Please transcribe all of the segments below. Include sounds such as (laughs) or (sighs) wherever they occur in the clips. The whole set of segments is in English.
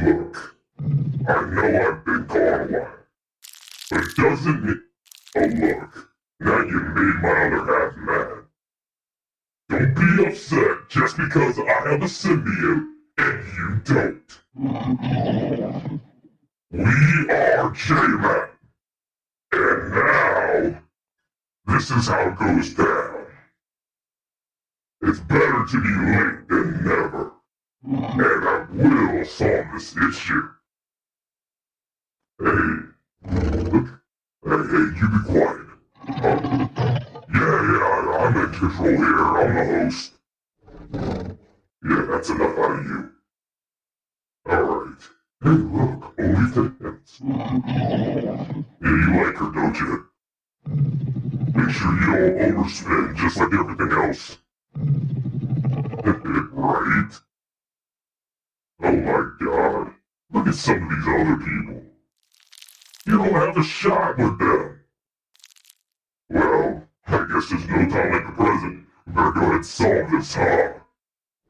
Look, I know I've been gone a while, but doesn't it... Oh look, now you made my other half mad. Don't be upset just because I have a symbiote and you don't. We are J-Man. And now, this is how it goes down. It's better to be late than never. And I will solve this issue. Hey. Hey, hey, you be quiet. Uh, yeah, yeah, I'm in control here. I'm the host. Yeah, that's enough out of you. Alright. Hey, look, only fans. Yeah, you like her, don't you? Make sure you don't overspend just like everything else. (laughs) right? Oh my god. Look at some of these other people. You don't have a shot with them. Well, I guess there's no time like the present. We better go ahead and solve this, huh?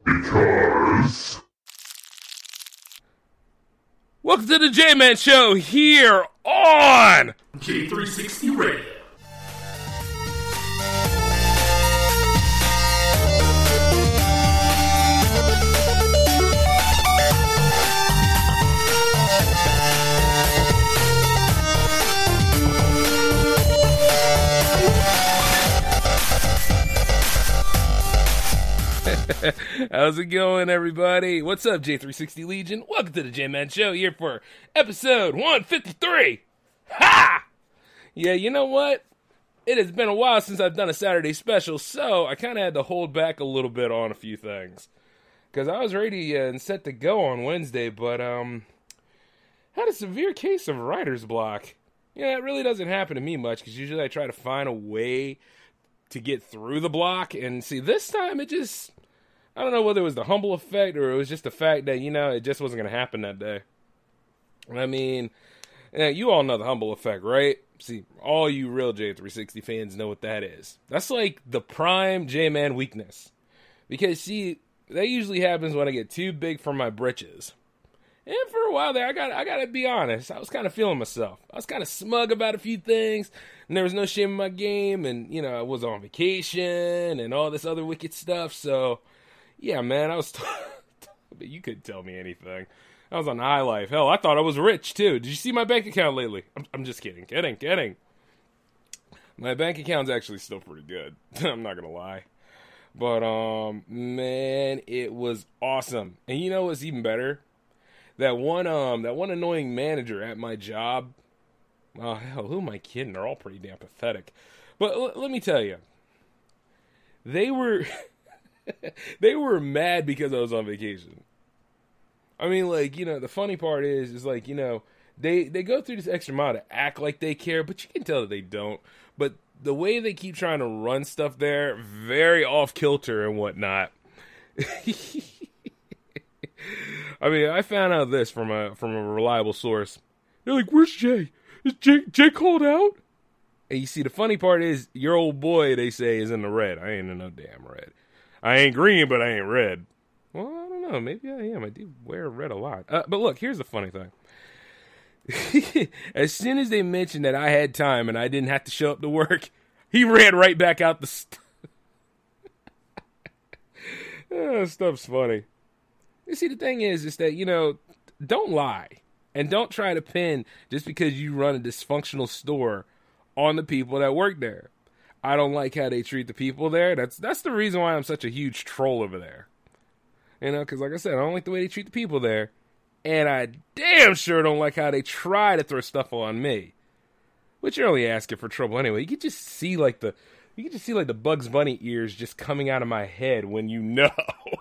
Because... Welcome to the J Man Show here on J360 Radio. (laughs) How's it going, everybody? What's up, J360 Legion? Welcome to the J Man Show here for episode 153. Ha! Yeah, you know what? It has been a while since I've done a Saturday special, so I kind of had to hold back a little bit on a few things. Because I was ready uh, and set to go on Wednesday, but, um, had a severe case of writer's block. Yeah, it really doesn't happen to me much because usually I try to find a way to get through the block. And see, this time it just, I don't know whether it was the humble effect or it was just the fact that, you know, it just wasn't going to happen that day. I mean, you all know the humble effect, right? See, all you real J360 fans know what that is. That's like the prime J Man weakness. Because, see, that usually happens when I get too big for my britches. And for a while there, I got I gotta be honest, I was kind of feeling myself. I was kind of smug about a few things, and there was no shame in my game, and you know I was on vacation and all this other wicked stuff. So, yeah, man, I was. (laughs) You couldn't tell me anything. I was on high life. Hell, I thought I was rich too. Did you see my bank account lately? I'm, I'm just kidding, kidding, kidding. My bank account's actually still pretty good. (laughs) I'm not gonna lie. But um, man, it was awesome. And you know what's even better? that one um that one annoying manager at my job. Oh hell, who am I kidding? They're all pretty damn pathetic. But l- let me tell you, they were (laughs) (laughs) they were mad because I was on vacation. I mean, like you know, the funny part is, is like you know, they they go through this extra mile to act like they care, but you can tell that they don't. But the way they keep trying to run stuff there, very off kilter and whatnot. (laughs) I mean, I found out this from a from a reliable source. They're like, "Where's Jay? Is Jay Jay called out?" And you see, the funny part is, your old boy, they say, is in the red. I ain't in no damn red. I ain't green, but I ain't red. Well, I don't know. Maybe I am. I do wear red a lot. Uh, but look, here's the funny thing. (laughs) as soon as they mentioned that I had time and I didn't have to show up to work, (laughs) he ran right back out the. St- oh, (laughs) stuff's funny. You see, the thing is, is that you know, don't lie and don't try to pin just because you run a dysfunctional store on the people that work there. I don't like how they treat the people there. That's that's the reason why I'm such a huge troll over there. You know, because like I said, I don't like the way they treat the people there, and I damn sure don't like how they try to throw stuff on me. Which you're only asking for trouble anyway. You can just see like the you can just see like the Bugs Bunny ears just coming out of my head when you know.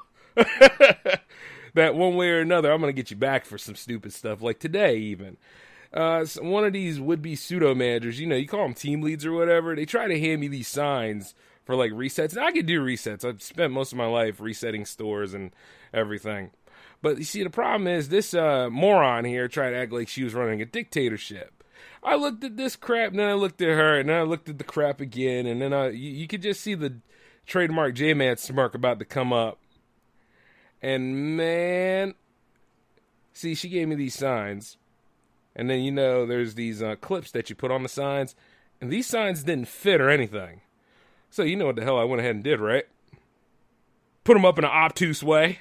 (laughs) that one way or another, I'm gonna get you back for some stupid stuff, like today even. Uh, one of these would-be pseudo managers, you know, you call them team leads or whatever. They try to hand me these signs for like resets, and I can do resets. I've spent most of my life resetting stores and everything. But you see, the problem is this uh, moron here tried to act like she was running a dictatorship. I looked at this crap, and then I looked at her, and then I looked at the crap again, and then I, you, you could just see the trademark J Man smirk about to come up. And man, see, she gave me these signs, and then you know there's these uh, clips that you put on the signs, and these signs didn't fit or anything. So you know what the hell I went ahead and did, right? Put them up in an obtuse way.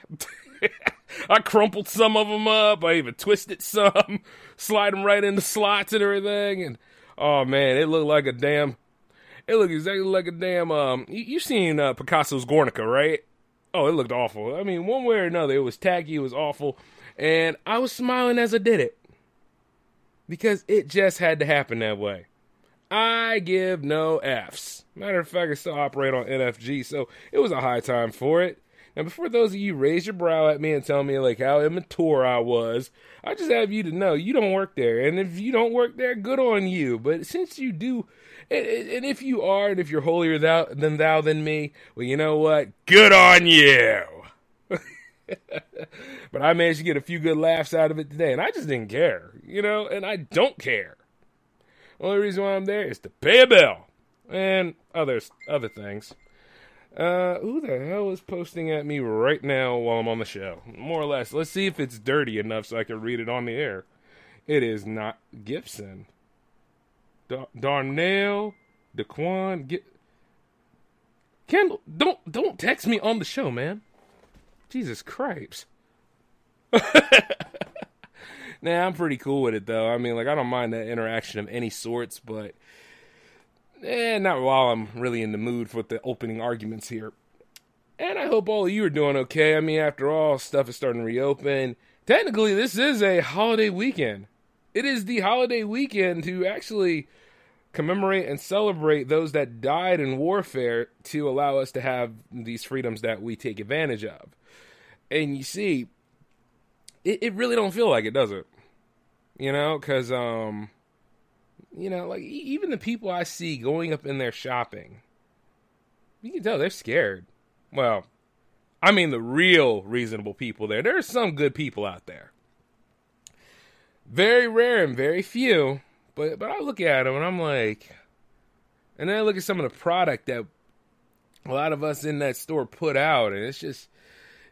(laughs) I crumpled some of them up. I even twisted some, (laughs) slide them right into slots and everything. And oh man, it looked like a damn. It looked exactly like a damn. Um, you, you seen uh, Picasso's Guernica, right? Oh, it looked awful. I mean, one way or another, it was tacky. It was awful, and I was smiling as I did it because it just had to happen that way. I give no F's. Matter of fact, I still operate on NFG, so it was a high time for it. Now, before those of you raise your brow at me and tell me like how immature I was, I just have you to know you don't work there, and if you don't work there, good on you. But since you do, and, if you are, and if you're holier thou, than thou than me, well, you know what? Good on you. (laughs) but I managed to get a few good laughs out of it today, and I just didn't care, you know, and I don't care. Only reason why I'm there is to pay a bill and others other things. Uh, who the hell is posting at me right now while I'm on the show? More or less. Let's see if it's dirty enough so I can read it on the air. It is not Gibson. Dar- Darnell, Daquan, get. Kendall, don't don't text me on the show, man. Jesus Christ. nah, I'm pretty cool with it though. I mean, like I don't mind that interaction of any sorts, but Eh, not while I'm really in the mood for the opening arguments here. And I hope all of you are doing okay. I mean, after all, stuff is starting to reopen. Technically, this is a holiday weekend. It is the holiday weekend to actually commemorate and celebrate those that died in warfare to allow us to have these freedoms that we take advantage of. And you see, it, it really don't feel like it, does it? You know, because um, you know, like even the people I see going up in there shopping, you can tell they're scared. Well, I mean the real reasonable people there. There are some good people out there. Very rare and very few, but but I look at them and I'm like, and then I look at some of the product that a lot of us in that store put out, and it's just,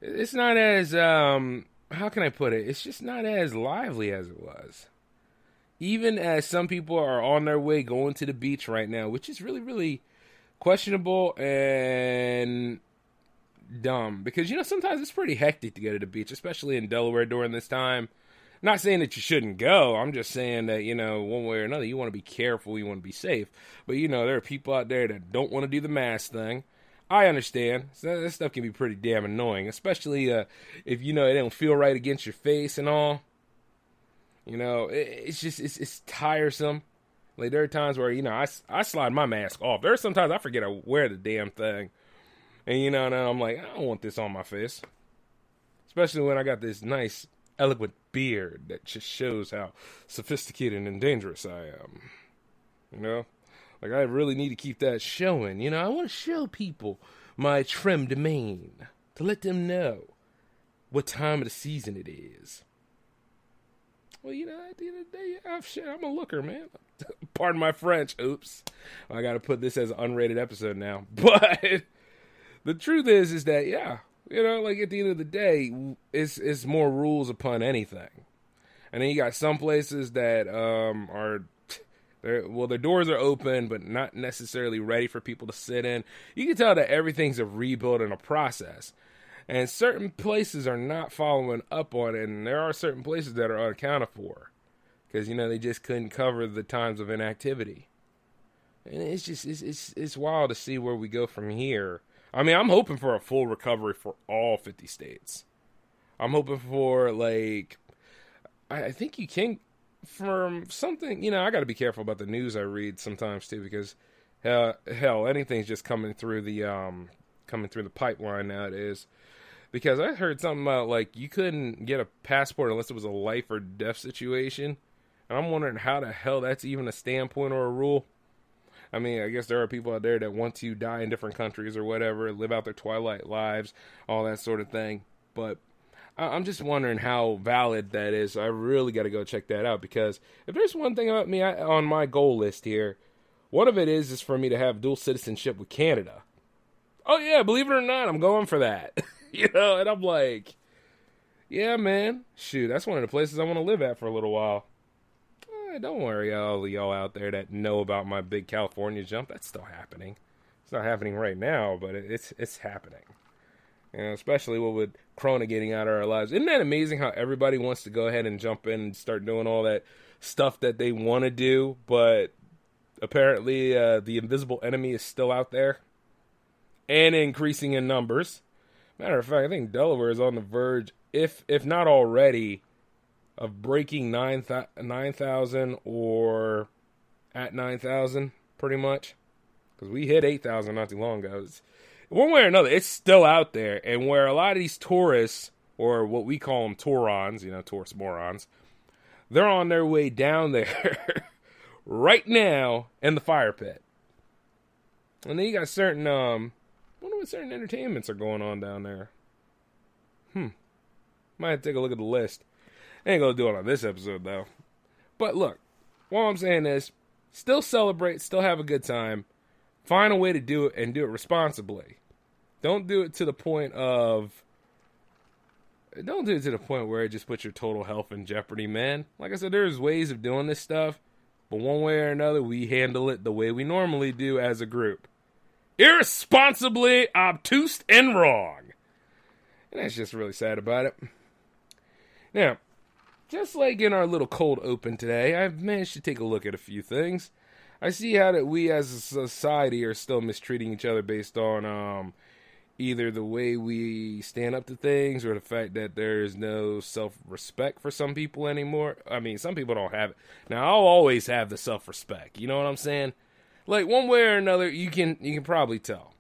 it's not as um, how can I put it? It's just not as lively as it was even as some people are on their way going to the beach right now, which is really, really questionable and dumb because you know sometimes it's pretty hectic to go to the beach, especially in Delaware during this time. Not saying that you shouldn't go. I'm just saying that you know one way or another you want to be careful, you want to be safe. But you know there are people out there that don't want to do the mask thing. I understand. So stuff can be pretty damn annoying, especially uh, if you know it don't feel right against your face and all. You know, it, it's just it's it's tiresome. Like there are times where you know I, I slide my mask off. There are sometimes I forget to wear the damn thing, and you know now I'm like I don't want this on my face, especially when I got this nice eloquent beard that just shows how sophisticated and dangerous I am. You know, like I really need to keep that showing. You know, I want to show people my trimmed mane to let them know what time of the season it is. Well, you know, at the end of the day, yeah, shit, I'm a looker, man. (laughs) Pardon my French. Oops. I got to put this as an unrated episode now. (laughs) But the truth is, is that, yeah, you know, like at the end of the day, it's, it's more rules upon anything. And then you got some places that um, are well, their doors are open, but not necessarily ready for people to sit in. You can tell that everything's a rebuild and a process and certain places are not following up on it, and there are certain places that are unaccounted for because you know they just couldn't cover the times of inactivity, and it's just it's it's it's wild to see where we go from here. I mean, I'm hoping for a full recovery for all 50 states. I'm hoping for like I, I think you can from something you know I got to be careful about the news I read sometimes too because hell, hell anything's just coming through the um coming through the pipeline nowadays because I heard something about like you couldn't get a passport unless it was a life or death situation. And I'm wondering how the hell that's even a standpoint or a rule. I mean, I guess there are people out there that want to die in different countries or whatever, live out their twilight lives, all that sort of thing. But I'm just wondering how valid that is. I really got to go check that out because if there's one thing about me I, on my goal list here, one of it is is for me to have dual citizenship with Canada. Oh yeah, believe it or not, I'm going for that. (laughs) you know, and I'm like, yeah, man, shoot, that's one of the places I want to live at for a little while. Eh, don't worry, all y'all out there that know about my big California jump. That's still happening. It's not happening right now, but it's it's happening. You know, especially with Corona getting out of our lives. Isn't that amazing how everybody wants to go ahead and jump in and start doing all that stuff that they want to do, but apparently uh, the invisible enemy is still out there and increasing in numbers. Matter of fact, I think Delaware is on the verge, if if not already, of breaking 9,000 9, or at 9,000, pretty much. Because we hit 8,000 not too long ago. It's, one way or another, it's still out there. And where a lot of these tourists, or what we call them Tourons, you know, tourist morons, they're on their way down there (laughs) right now in the fire pit. And then you got certain, um, I wonder what certain entertainments are going on down there. Hmm. Might take a look at the list. ain't gonna do it on this episode though. But look, all I'm saying is, still celebrate, still have a good time. Find a way to do it and do it responsibly. Don't do it to the point of. Don't do it to the point where it just puts your total health in jeopardy, man. Like I said, there's ways of doing this stuff, but one way or another, we handle it the way we normally do as a group irresponsibly obtuse and wrong. And that's just really sad about it. Now, just like in our little cold open today, I've managed to take a look at a few things. I see how that we as a society are still mistreating each other based on um, either the way we stand up to things or the fact that there is no self respect for some people anymore. I mean, some people don't have it. Now, I'll always have the self respect. You know what I'm saying? Like one way or another, you can you can probably tell.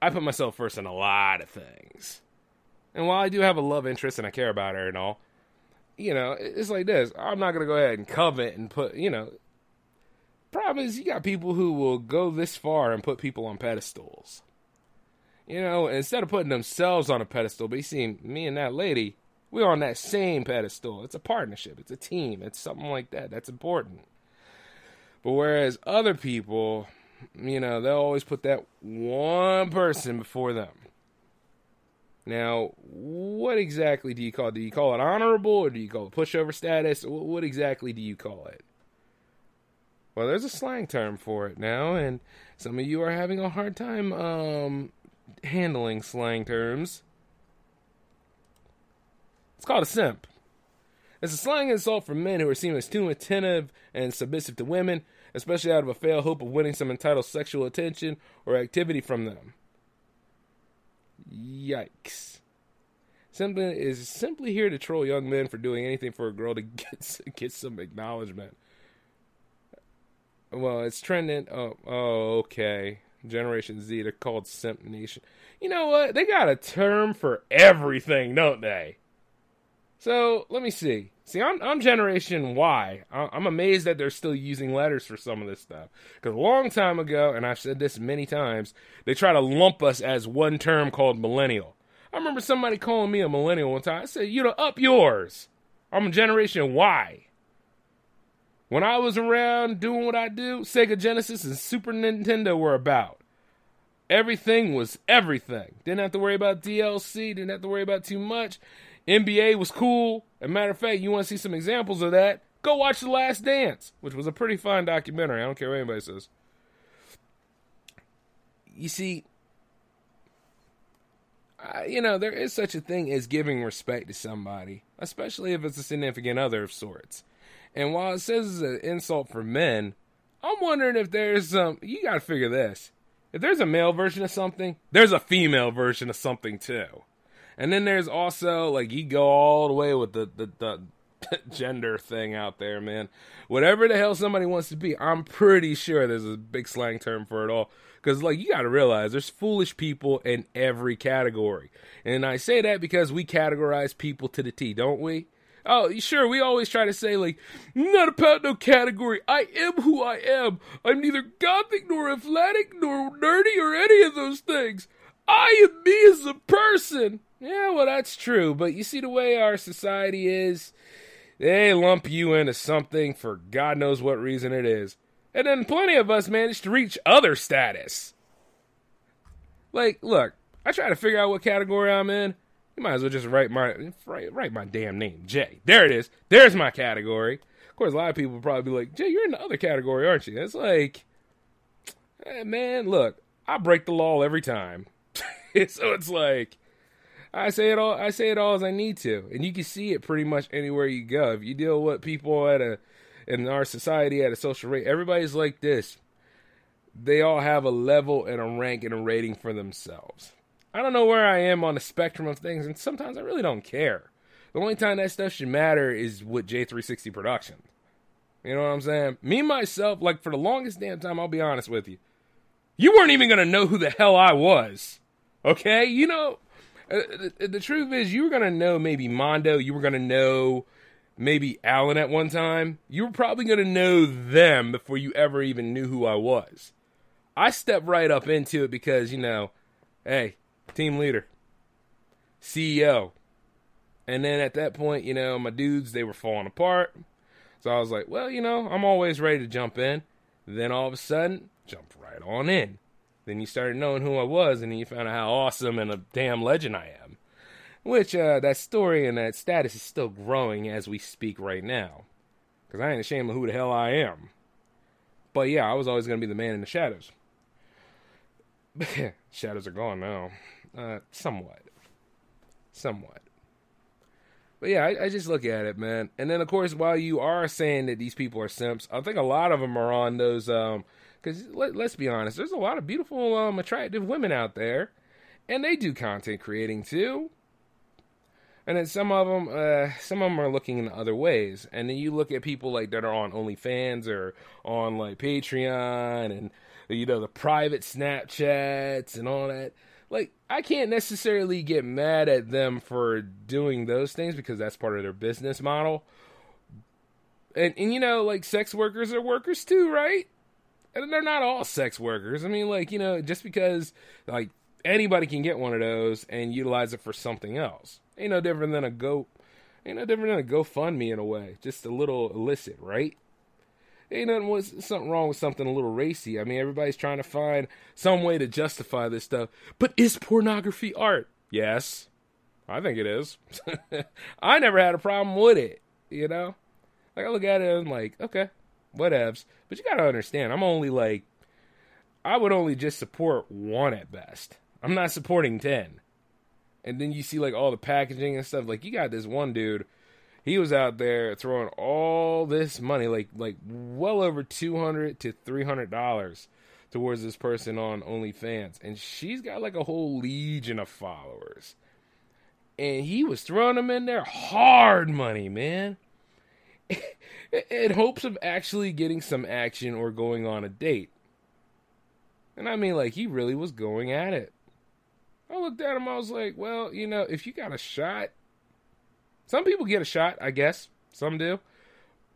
I put myself first in a lot of things. And while I do have a love interest and I care about her and all, you know, it's like this. I'm not gonna go ahead and covet and put, you know. Problem is, you got people who will go this far and put people on pedestals. You know, instead of putting themselves on a pedestal, but you see me and that lady, we're on that same pedestal. It's a partnership. It's a team. It's something like that. That's important. But whereas other people, you know, they'll always put that one person before them. Now, what exactly do you call it? Do you call it honorable or do you call it pushover status? What exactly do you call it? Well, there's a slang term for it now, and some of you are having a hard time um, handling slang terms. It's called a simp. It's a slang insult for men who are seen as too attentive and submissive to women, especially out of a failed hope of winning some entitled sexual attention or activity from them. Yikes. Simply is simply here to troll young men for doing anything for a girl to (laughs) get get some acknowledgement. Well, it's trending. Oh, oh, okay. Generation Z, they're called Simp Nation. You know what? They got a term for everything, don't they? So let me see. See, I'm, I'm Generation Y. I'm amazed that they're still using letters for some of this stuff. Because a long time ago, and I've said this many times, they try to lump us as one term called millennial. I remember somebody calling me a millennial one time. I said, you know, up yours. I'm Generation Y. When I was around doing what I do, Sega Genesis and Super Nintendo were about. Everything was everything. Didn't have to worry about DLC, didn't have to worry about too much. NBA was cool. As a matter of fact, you want to see some examples of that? Go watch The Last Dance, which was a pretty fine documentary. I don't care what anybody says. You see, uh, you know, there is such a thing as giving respect to somebody, especially if it's a significant other of sorts. And while it says it's an insult for men, I'm wondering if there's some. You got to figure this. If there's a male version of something, there's a female version of something too. And then there's also like you go all the way with the the the, (laughs) gender thing out there, man. Whatever the hell somebody wants to be, I'm pretty sure there's a big slang term for it all. Because, like, you got to realize there's foolish people in every category. And I say that because we categorize people to the T, don't we? Oh, sure, we always try to say, like, not about no category. I am who I am. I'm neither gothic nor athletic nor nerdy or any of those things. I am me as a person. Yeah, well, that's true. But you see, the way our society is, they lump you into something for God knows what reason it is. And then plenty of us manage to reach other status. Like, look, I try to figure out what category I'm in. You might as well just write my write, write my damn name, Jay. There it is. There's my category. Of course, a lot of people will probably be like, Jay, you're in the other category, aren't you? It's like, hey, man, look, I break the law every time. (laughs) so it's like, I say it all. I say it all as I need to, and you can see it pretty much anywhere you go. If you deal with people at a in our society at a social rate, everybody's like this. They all have a level and a rank and a rating for themselves. I don't know where I am on the spectrum of things, and sometimes I really don't care. The only time that stuff should matter is with J360 production. You know what I'm saying? Me myself, like for the longest damn time, I'll be honest with you. You weren't even gonna know who the hell I was. Okay? You know, uh, the, the, truth is, you were gonna know maybe Mondo. You were gonna know maybe Alan at one time. You were probably gonna know them before you ever even knew who I was. I stepped right up into it because you know, hey, team leader, CEO, and then at that point, you know, my dudes they were falling apart. So I was like, well, you know, I'm always ready to jump in. Then all of a sudden, jump right on in. Then you started knowing who I was, and then you found out how awesome and a damn legend I am. Which, uh, that story and that status is still growing as we speak right now. Because I ain't ashamed of who the hell I am. But yeah, I was always going to be the man in the shadows. (laughs) shadows are gone now. Uh, somewhat. Somewhat. But yeah, I, I, just look at it, man. And then, of course, while you are saying that these people are simps, I think a lot of them are on those um, because let, us be honest, there's a lot of beautiful, um, attractive women out there, and they do content creating too. And then some of them, uh, some of them are looking in other ways. And then you look at people like that are on OnlyFans or on like Patreon, and you know the private Snapchats and all that. Like I can't necessarily get mad at them for doing those things because that's part of their business model. And and you know, like sex workers are workers too, right? and they're not all sex workers. I mean, like you know, just because like anybody can get one of those and utilize it for something else, ain't no different than a go, ain't no different than a GoFundMe in a way, just a little illicit, right? Ain't nothing was something wrong with something a little racy. I mean, everybody's trying to find some way to justify this stuff. But is pornography art? Yes, I think it is. (laughs) I never had a problem with it. You know, like I look at it and I'm like, okay, whatevs. But you gotta understand, I'm only like, I would only just support one at best. I'm not supporting ten. And then you see like all the packaging and stuff. Like you got this one dude, he was out there throwing all this money, like like well over two hundred to three hundred dollars towards this person on OnlyFans, and she's got like a whole legion of followers. And he was throwing them in there hard money, man. (laughs) in hopes of actually getting some action or going on a date. And I mean, like, he really was going at it. I looked at him, I was like, well, you know, if you got a shot, some people get a shot, I guess. Some do.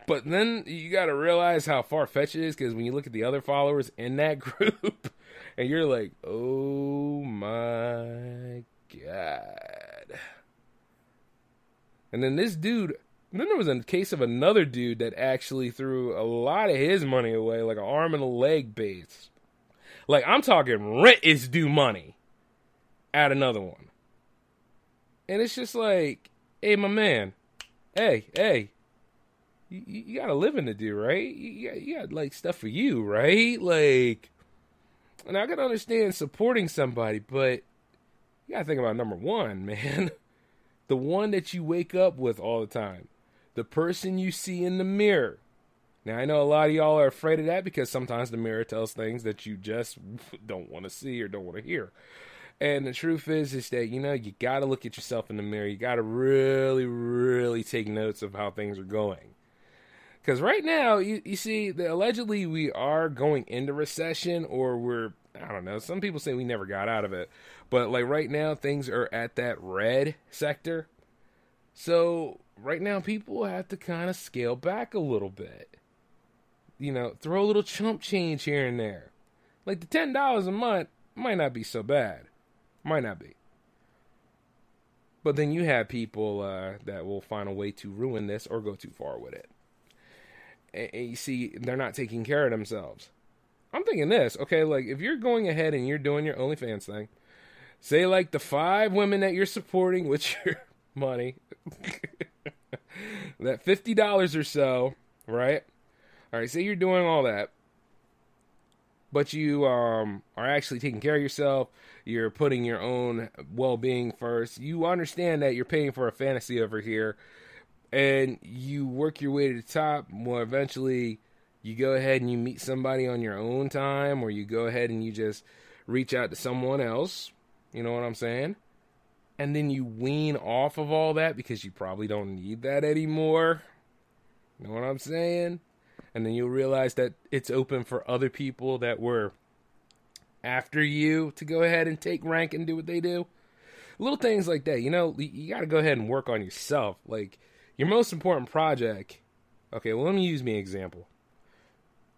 But then you got to realize how far fetched it is because when you look at the other followers in that (laughs) group, and you're like, oh my God. And then this dude then there was a case of another dude that actually threw a lot of his money away, like an arm and a leg base. Like I'm talking rent is due money at another one. And it's just like, hey, my man, hey, hey, you, you got a living to do, right? You got, you got like stuff for you, right? Like, and I can understand supporting somebody, but you gotta think about number one, (laughs) man. the one that you wake up with all the time the person you see in the mirror. Now, I know a lot of y'all are afraid of that because sometimes the mirror tells things that you just (laughs) don't want to see or don't want to hear. And the truth is, is that you know you got to look at yourself in the mirror. You got to really, really take notes of how things are going. Because right now, you, you see, the, allegedly we are going into recession, or we're I don't know. Some people say we never got out of it, but like right now, things are at that red sector. So right now, people have to kind of scale back a little bit. You know, throw a little chump change here and there. Like the ten dollars a month might not be so bad, might not be. But then you have people uh, that will find a way to ruin this or go too far with it. And, and you see, they're not taking care of themselves. I'm thinking this, okay, like if you're going ahead and you're doing your OnlyFans thing, say like the five women that you're supporting with (laughs) your money, (laughs) that fifty dollars or so, right? All right, say you're doing all that, but you um, are actually taking care of yourself. You're putting your own well-being first. You understand that you're paying for a fantasy over here, and you work your way to the top. Well, eventually, you go ahead and you meet somebody on your own time, or you go ahead and you just reach out to someone else. You know what I'm saying? And then you wean off of all that because you probably don't need that anymore. You know what I'm saying? and then you'll realize that it's open for other people that were after you to go ahead and take rank and do what they do. Little things like that, you know, you got to go ahead and work on yourself. Like your most important project. Okay, well, let me use me example.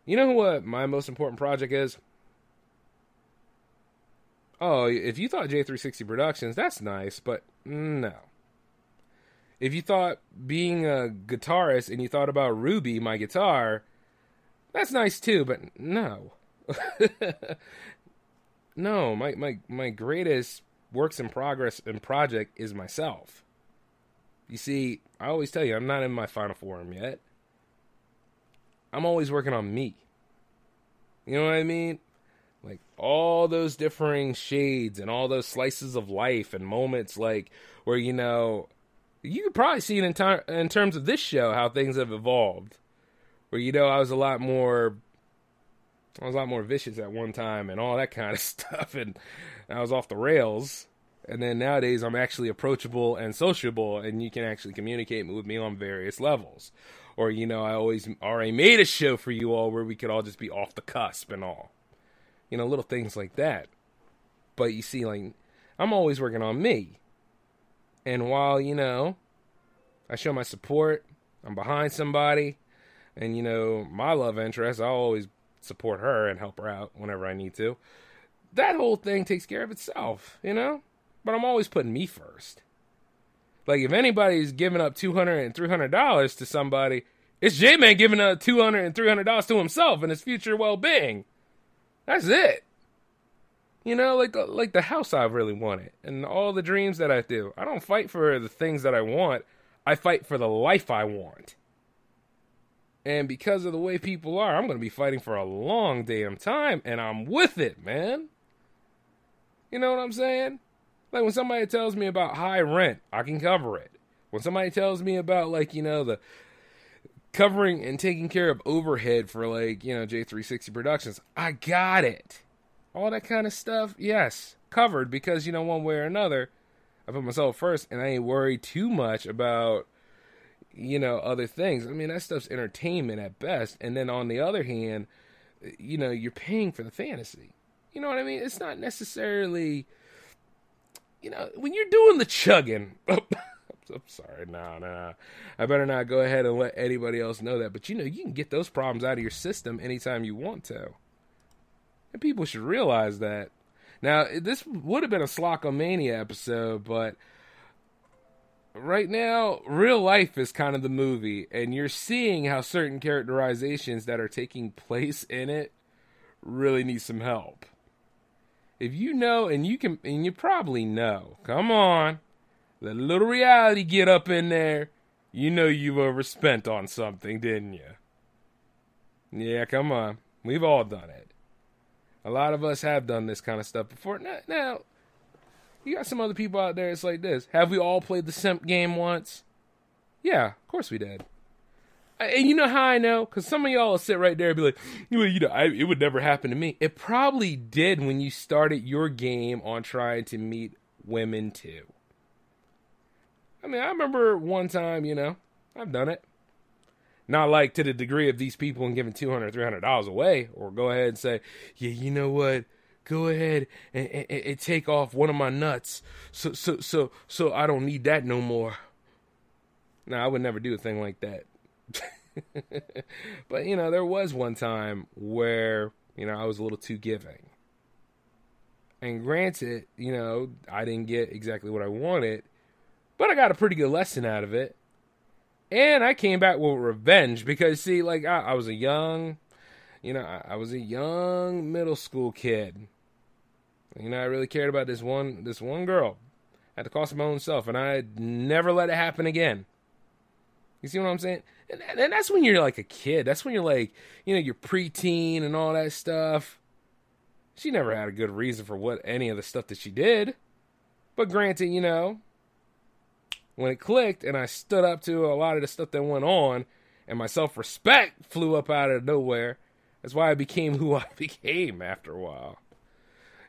You know what my most important project is? Oh, if you thought J360 Productions, that's nice, but no. If you thought being a guitarist and you thought about Ruby, my guitar, that's nice too, but no. (laughs) no, my, my my greatest works in progress and project is myself. You see, I always tell you I'm not in my final form yet. I'm always working on me. You know what I mean? Like all those differing shades and all those slices of life and moments like where you know you could probably see it in, ter- in terms of this show how things have evolved. Where you know I was a lot more, I was a lot more vicious at one time and all that kind of (laughs) stuff, and I was off the rails. And then nowadays I'm actually approachable and sociable, and you can actually communicate with me on various levels. Or you know I always already made a show for you all where we could all just be off the cusp and all, you know, little things like that. But you see, like I'm always working on me and while, you know, I show my support, I'm behind somebody, and, you know, my love interest, I'll always support her and help her out whenever I need to. That whole thing takes care of itself, you know? But I'm always putting me first. Like, if anybody's giving up $200 and $300 to somebody, it's J Man giving up $200 and $300 to himself and his future well being. That's it. You know, like the, like the house I really wanted and all the dreams that I do. I don't fight for the things that I want. I fight for the life I want. And because of the way people are, I'm going to be fighting for a long damn time and I'm with it, man. You know what I'm saying? Like when somebody tells me about high rent, I can cover it. When somebody tells me about like, you know, the covering and taking care of overhead for like, you know, J360 Productions, I got it all that kind of stuff, yes, covered because you know one way or another, I put myself first, and I ain't worried too much about you know other things. I mean that stuff's entertainment at best, and then on the other hand, you know you're paying for the fantasy. You know what I mean? It's not necessarily, you know, when you're doing the chugging. (laughs) I'm sorry, no, no. I better not go ahead and let anybody else know that. But you know, you can get those problems out of your system anytime you want to. And people should realize that. Now, this would have been a Slockomania episode, but right now, real life is kind of the movie, and you're seeing how certain characterizations that are taking place in it really need some help. If you know, and you can, and you probably know, come on, the little reality get up in there, you know you've overspent on something, didn't you? Yeah, come on. We've all done it. A lot of us have done this kind of stuff before. Now, now, you got some other people out there. It's like this. Have we all played the simp game once? Yeah, of course we did. And you know how I know? Because some of y'all will sit right there and be like, you know, I, it would never happen to me. It probably did when you started your game on trying to meet women too. I mean, I remember one time, you know, I've done it. Not like to the degree of these people and giving $200, $300 away, or go ahead and say, yeah, you know what? Go ahead and, and, and take off one of my nuts so, so, so, so I don't need that no more. Now I would never do a thing like that. (laughs) but you know, there was one time where you know I was a little too giving. And granted, you know, I didn't get exactly what I wanted, but I got a pretty good lesson out of it. And I came back with revenge because, see, like, I, I was a young, you know, I, I was a young middle school kid. You know, I really cared about this one, this one girl at the cost of my own self, and I never let it happen again. You see what I'm saying? And, and that's when you're like a kid. That's when you're like, you know, you're preteen and all that stuff. She never had a good reason for what any of the stuff that she did. But granted, you know, when it clicked and I stood up to a lot of the stuff that went on and my self respect flew up out of nowhere, that's why I became who (laughs) I became after a while.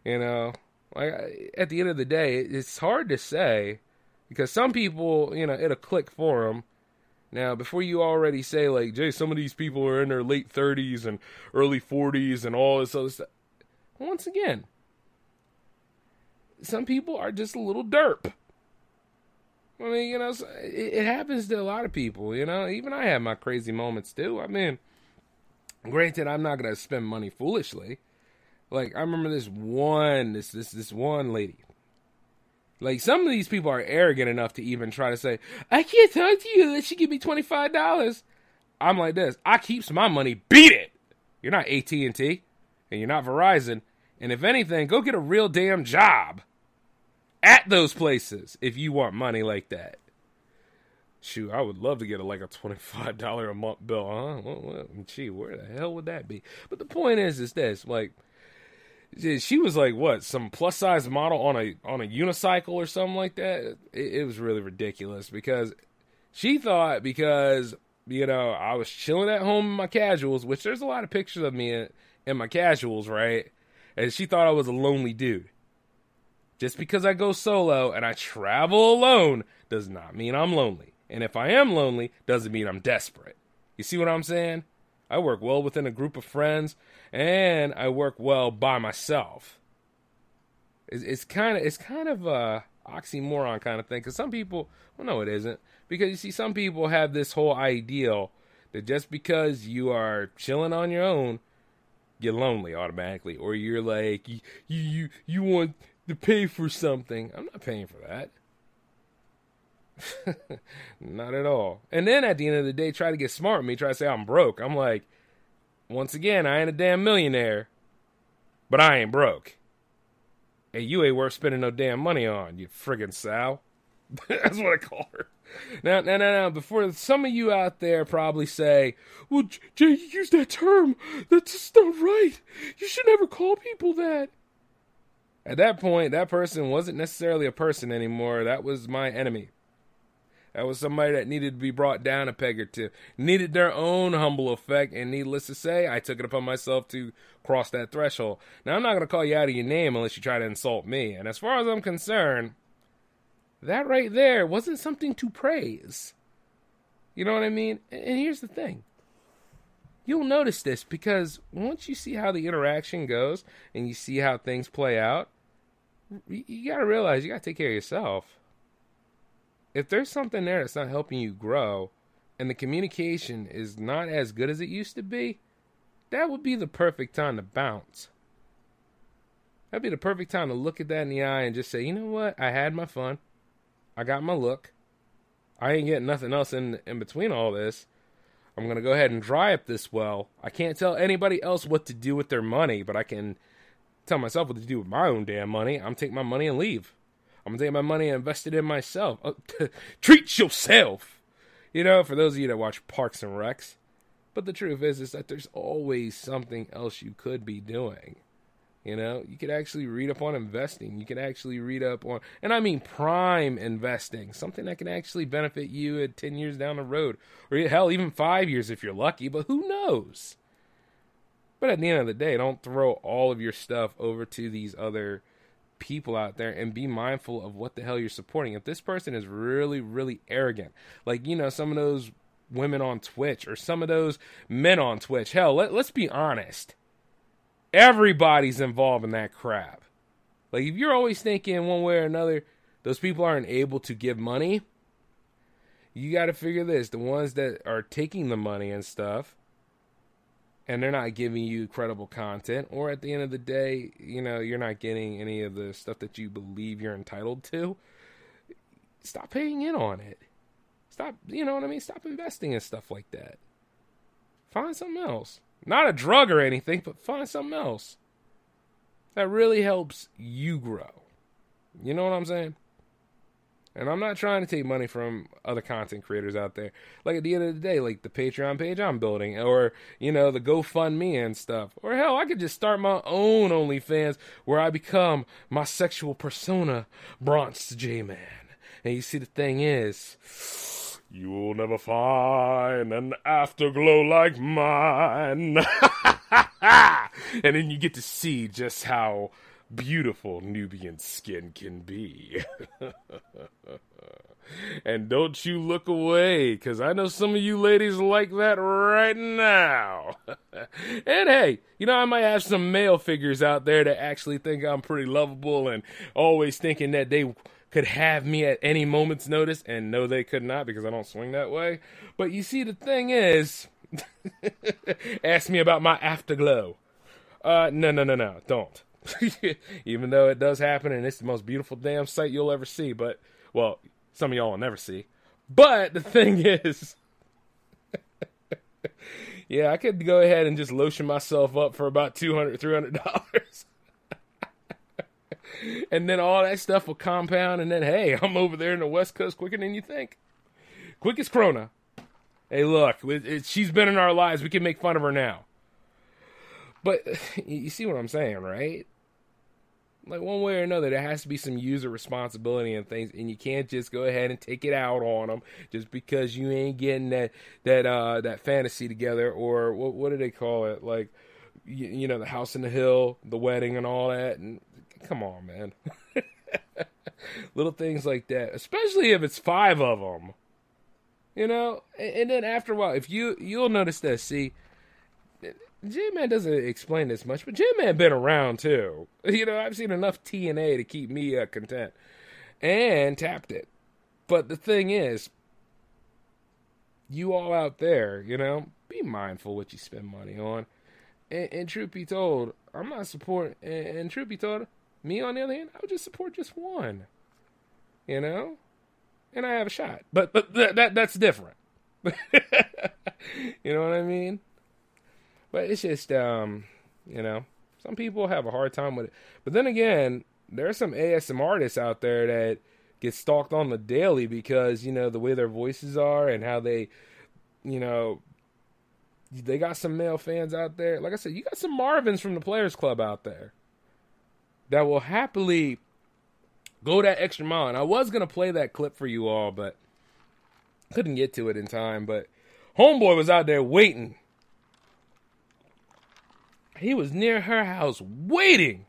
You know, like at the end of the day, it's hard to say because some people, you know, it'll click for them now, before you already say like, "Jay, some of these people are in their late 30s and early 40s and all this other stuff," once again, some people are just a little derp. I mean, you know, it, happens to a lot of people. You know, even I have my crazy moments too. I mean, granted, I'm not gonna spend money foolishly. Like I remember this one, this this this one lady. Like some of these people are arrogant enough to even try to say, "I can't talk to you unless you give me twenty five dollars." I'm like this. I keeps my money. Beat it. You're not AT and T, and you're not Verizon. And if anything, go get a real damn job at those places if you want money like that. Shoot, I would love to get a, like a twenty five dollar a month bill, huh? Well, well, gee, where the hell would that be? But the point is, is this like she was like what some plus size model on a on a unicycle or something like that. It, it, was really ridiculous because she thought because you know I was chilling at home in my casuals, which there's a lot of pictures of me in, in my casuals, right? And she thought I was a lonely dude. Just because I go solo and I travel alone does not mean I'm lonely. And if I am lonely, doesn't mean I'm desperate. You see what I'm saying? I work well within a group of friends, and I work well by myself. It's, it's kind of it's kind of a oxymoron kind of thing because some people, well, no, it isn't because you see some people have this whole ideal that just because you are chilling on your own, you're lonely automatically, or you're like you you you want to pay for something. I'm not paying for that. (laughs) Not at all. And then at the end of the day, try to get smart with me, try to say I'm broke. I'm like, once again, I ain't a damn millionaire, but I ain't broke. Hey, you ain't worth spending no damn money on, you friggin' sow. (laughs) That's what I call her. Now, now, now, now, before some of you out there probably say, well, Jay, you used that term. That's just not right. You should never call people that. At that point, that person wasn't necessarily a person anymore. That was my enemy. That was somebody that needed to be brought down a peg or two, needed their own humble effect, and needless to say, I took it upon myself to cross that threshold. Now, I'm not going to call you out of your name unless you try to insult me, and as far as I'm concerned, that right there wasn't something to praise. You know what I mean? And here's the thing. You'll notice this because once you see how the interaction goes and you see how things play out, you got to realize you got to take care of yourself if there's something there that's not helping you grow and the communication is not as good as it used to be, that would be the perfect time to bounce. That'd be the perfect time to look at that in the eye and just say, you know what? I had my fun. I got my look. I ain't getting nothing else in in between all this. I'm gonna go ahead and dry up this well. I can't tell anybody else what to do with their money, but I can tell myself what to do with my own damn money. I'm take my money and leave. I'm gonna take my money and invest it in myself. Uh, (laughs) treat yourself. You know, for those of you that watch Parks and Recs. But the truth is, is that there's always something else you could be doing. You know, you could actually read up on investing. You could actually read up on, and I mean prime investing, something that can actually benefit you at 10 years down the road, or hell, even five years if you're lucky, but who knows? But at the end of the day, don't throw all of your stuff over to these other people out there and be mindful of what the hell you're supporting. If this person is really, really arrogant, like, you know, some of those women on Twitch or some of those men on Twitch, hell, let, let's be honest Everybody's involved in that crap. Like if you're always thinking one way or another, those people aren't able to give money. You got to figure this: the ones that are taking the money and stuff, and they're not giving you credible content, or at the end of the day, you know, you're not getting any of the stuff that you believe you're entitled to. Stop paying in on it. Stop, you know what I mean? Stop investing in stuff like that. Find something else. Not a drug or anything, but find something else that really helps you grow. You know what I'm saying? And I'm not trying to take money from other content creators out there. Like at the end of the day, like the Patreon page I'm building, or you know the GoFundMe and stuff, or hell, I could just start my own OnlyFans where I become my sexual persona, Bronx J Man. And you see, the thing is you will never find an afterglow like mine. (laughs) and then you get to see just how beautiful Nubian skin can be. (laughs) and don't you look away, because I know some of you ladies like that right now. (laughs) and hey, you know, I might have some male figures out there that actually think I'm pretty lovable and always thinking that they could have me at any moment's notice, and no, they could not because I don't swing that way. But you see, the thing is, (laughs) ask me about my afterglow. Uh, no, no, no, no, don't. (laughs) Even though it does happen, and it's the most beautiful damn sight you'll ever see. But well, some of y'all will never see. But the (laughs) thing is. (laughs) yeah, I could go ahead and just lotion myself up for about 200 $300 and then all that stuff will compound, and then hey, I'm over there in the West Coast quicker than you think. Quick as Corona. Hey, look, it, it, she's been in our lives. We can make fun of her now. But (sighs) you see what I'm saying, right? Like one way or another, there has to be some user responsibility and things, and you can't just go ahead and take it out on them just because you ain't getting that that uh, that fantasy together, or what what do they call it? Like you, you know, the house in the hill, the wedding, and all that. And Come on, man. (laughs) Little things like that, especially if it's five of them. You know, and, then after a while, if you you'll notice this. See, J Man doesn't explain this much, but J Man been around too. (laughs) You know, I've seen enough TNA to keep me uh, content, and tapped it. But the thing is, you all out there, you know, be mindful what you spend money on. And, and truth be told, I'm not supporting. And, and truth be told, me, on the other hand, I would just support just one. You know, and I have a shot, but but th- that that's different. (laughs) you know what I mean? But it's just um, you know, some people have a hard time with it. But then again, there are some ASM artists out there that get stalked on the daily because you know the way their voices are and how they, you know, they got some male fans out there. Like I said, you got some Marvins from the Players Club out there that will happily go that extra mile. And I was gonna play that clip for you all, but couldn't get to it in time. But Homeboy was out there waiting. He was near her house waiting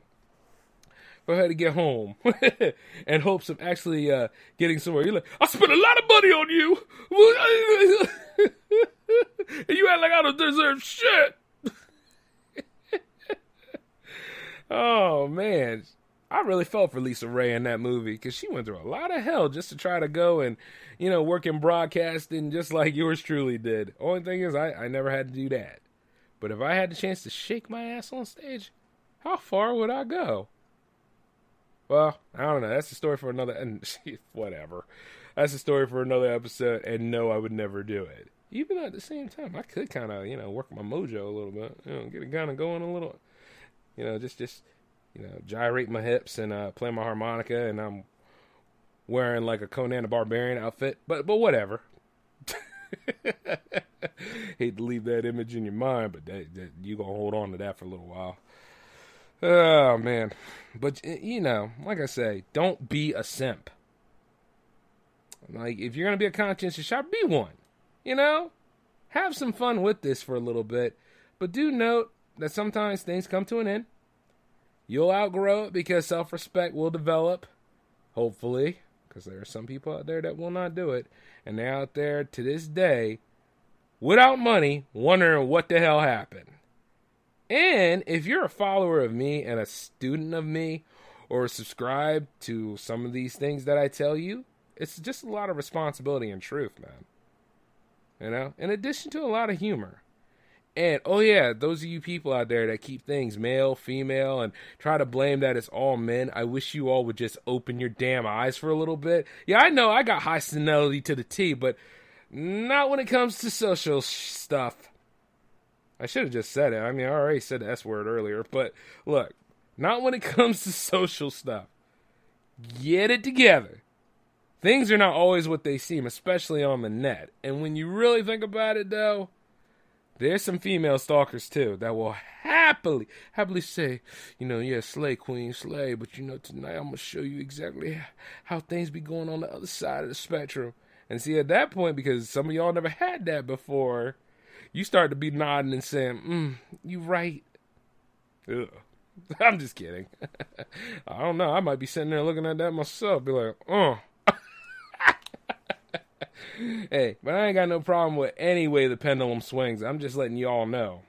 for her to get home (laughs) in hopes of actually uh, getting somewhere. You're like, I spent a lot of money on you. (laughs) and you act like I don't deserve shit. (laughs) oh man, I really felt for LisaRaye in that movie because she went through a lot of hell just to try to go and you know work in broadcasting just like yours truly did. Only thing is, I I never had to do that. But if I had the chance to shake my ass on stage, how far would I go? Well, I don't know. That's a story for another. And (laughs) whatever. That's a story for another episode. And no, I would never do it. Even at the same time, I could kind of, you know, work my mojo a little bit. You know, get it kind of going a little you know, just just you know, gyrate my hips and uh, play my harmonica, and I'm wearing like a Conan the Barbarian outfit. But but whatever. (laughs) (laughs) Hate to leave that image in your mind, but that, that you gonna hold on to that for a little while. Oh man, but you know, like I say, don't be a simp. Like if you're gonna be a conscientious shopper, be one. You know, have some fun with this for a little bit, but do note that sometimes things come to an end. You'll outgrow it because self-respect will develop, hopefully, because there are some people out there that will not do it, and they're out there to this day without money, wondering what the hell happened. And if you're a follower of me and a student of me, or subscribe to some of these things that I tell you, it's just a lot of responsibility and truth, man. You know, in addition to a lot of humor. And oh yeah, those of you people out there that keep things male, female, and try to blame that it's all men, I wish you all would just open your damn eyes for a little bit. Yeah, I know I got high senility to the T, but not when it comes to social sh- stuff. I should have just said it. I mean, I already said the S word earlier, but look, not when it (laughs) comes to social stuff. Get it together. Things are not always what they seem, especially on the net. And when you really think about it, though, there's some female stalkers too that will happily, happily say, you know, yeah, slay queen, slay, but you know, tonight I'm gonna show you exactly how things be going on the other side of the spectrum. And see, at that point, because some of y'all never had that before, you start to be nodding and saying, mm, you right. Ugh. (laughs) I'm just kidding. (laughs) I don't know. I might be sitting there looking at that myself, be like, oh. (laughs) hey, but I ain't got no problem with any way the pendulum swings. I'm just letting y'all know,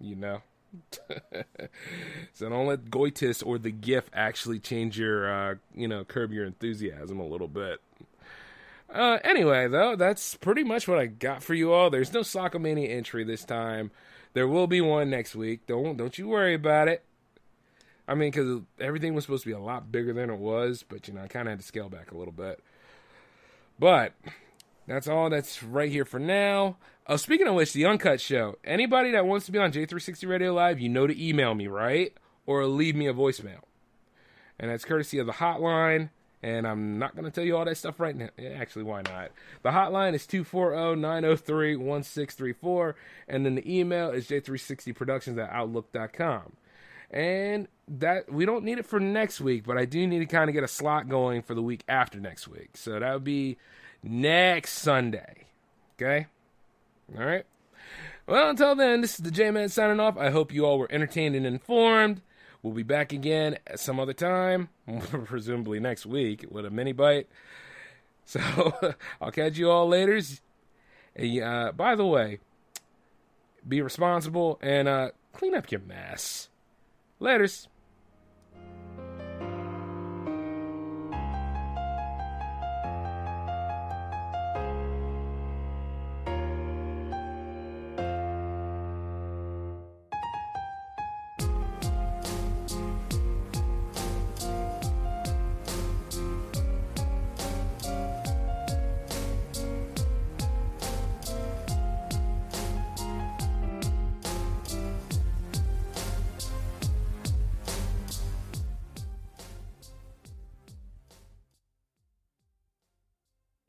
you know. so don't let Goitis or the GIF actually change your, uh, you know, curb your enthusiasm a little bit. Uh, anyway, though, that's pretty much what I got for you all. There's no Sockomania entry this time. There will be one next week. Don't don't you worry about it. I mean, because everything was supposed to be a lot bigger than it was, but you know, I kind of had to scale back a little bit. But that's all that's right here for now. Oh, speaking of which, the Uncut Show. Anybody that wants to be on J360 Radio Live, you know to email me, right? Or leave me a voicemail. And that's courtesy of the hotline. And I'm not going to tell you all that stuff right now. Actually, why not? The hotline is 240 903 1634. And then the email is j360productions at outlook.com. And that we don't need it for next week, but I do need to kind of get a slot going for the week after next week. So that would be next Sunday. Okay? All right. Well, until then, this is the J Man signing off. I hope you all were entertained and informed. We'll be back again some other time, (laughs) presumably next week, with a mini bite. So (laughs) I'll catch you all later. And, uh, by the way, be responsible and uh, clean up your mess. Laters.